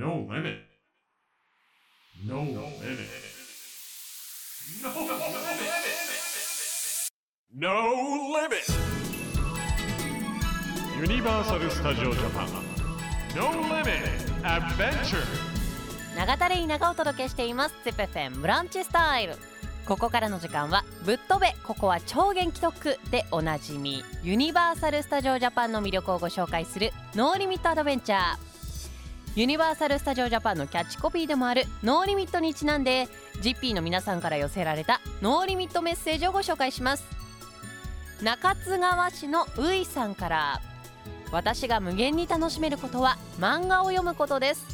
No limit. No limit. No limit. No limit. ユニバーサル・スタジオ・ジャパン No Limit Adventure 長田レイナがお届けしていますゼペフェン Brunch Style ここからの時間はぶっ飛べここは超元気特区でおなじみユニバーサル・スタジオ・ジャパンの魅力をご紹介する No Limit Adventureユニバーサル・スタジオ・ジャパンのキャッチコピーでもあるノーリミットにちなんで GP の皆さんから寄せられたノーリミットメッセージをご紹介します。中津川市のういさんから私が無限に楽しめることは漫画を読むことです。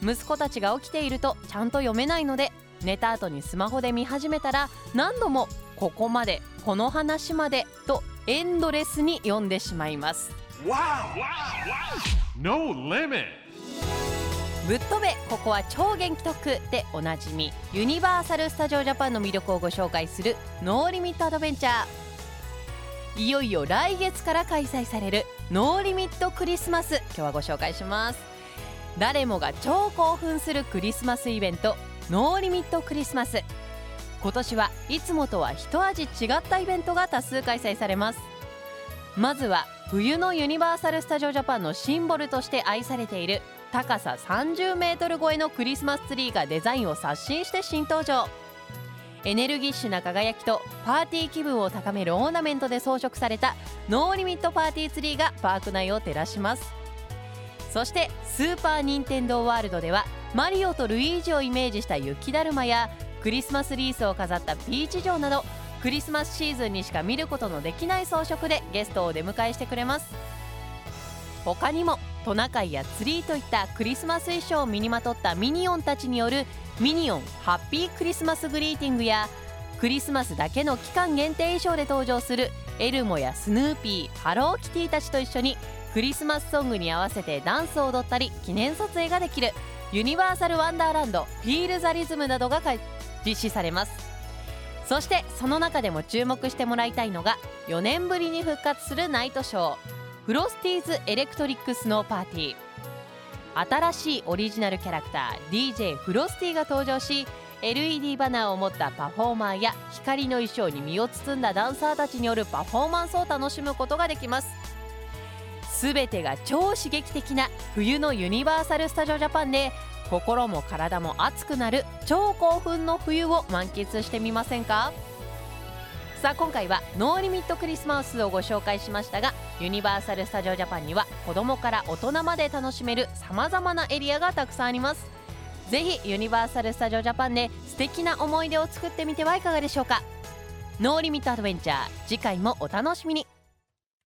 息子たちが起きているとちゃんと読めないので寝た後にスマホで見始めたら何度もここまでこの話までとエンドレスに読んでしまいます。No Limit. ぶっ飛べここは超元気特区でおなじみユニバーサル・スタジオ・ジャパンの魅力をご紹介する No Limit Adventure。いよいよ来月から開催される No Limit クリスマス。今日はご紹介します。誰もが超興奮するクリスマスイベント No Limit クリスマス。今年はいつもとは一味違ったイベントが多数開催されます。まずは冬のユニバーサル・スタジオ・ジャパンのシンボルとして愛されている高さ30メートル超えのクリスマスツリーがデザインを刷新して新登場。エネルギッシュな輝きとパーティー気分を高めるオーナメントで装飾された No Limit パーティーツリーがパーク内を照らします。そしてスーパー・ニンテンドー・ワールドではマリオとルイージをイメージした雪だるまやクリスマスリースを飾ったピーチ城などクリスマスシーズンにしか見ることのできない装飾でゲストをお出迎えしてくれます。他にもトナカイやツリーといったクリスマス衣装を身にまとったミニオンたちによるミニオンハッピークリスマスグリーティングやクリスマスだけの期間限定衣装で登場するエルモやスヌーピーハローキティたちと一緒にクリスマスソングに合わせてダンスを踊ったり記念撮影ができるユニバーサル・ワンダーランドフィール・ザ・リズムなどが実施されます。そしてその中でも注目してもらいたいのが4年ぶりに復活するナイトショー。 Frosty's Electric Snow Party。新しいオリジナルキャラクター DJ フロスティが登場し LED バナーを持ったパフォーマーや光の衣装に身を包んだダンサーたちによるパフォーマンスを楽しむことができます。すべてが超刺激的な冬のユニバーサル・スタジオ・ジャパンで心も体も熱くなる超興奮の冬を満喫してみませんか？さあ今回は No Limit クリスマスをご紹介しましたがユニバーサル・スタジオ・ジャパンには子どもから大人まで楽しめるさまざまなエリアがたくさんあります。是非ユニバーサル・スタジオ・ジャパンで素敵な思い出を作ってみてはいかがでしょうか。 No Limit Adventure 次回もお楽しみに。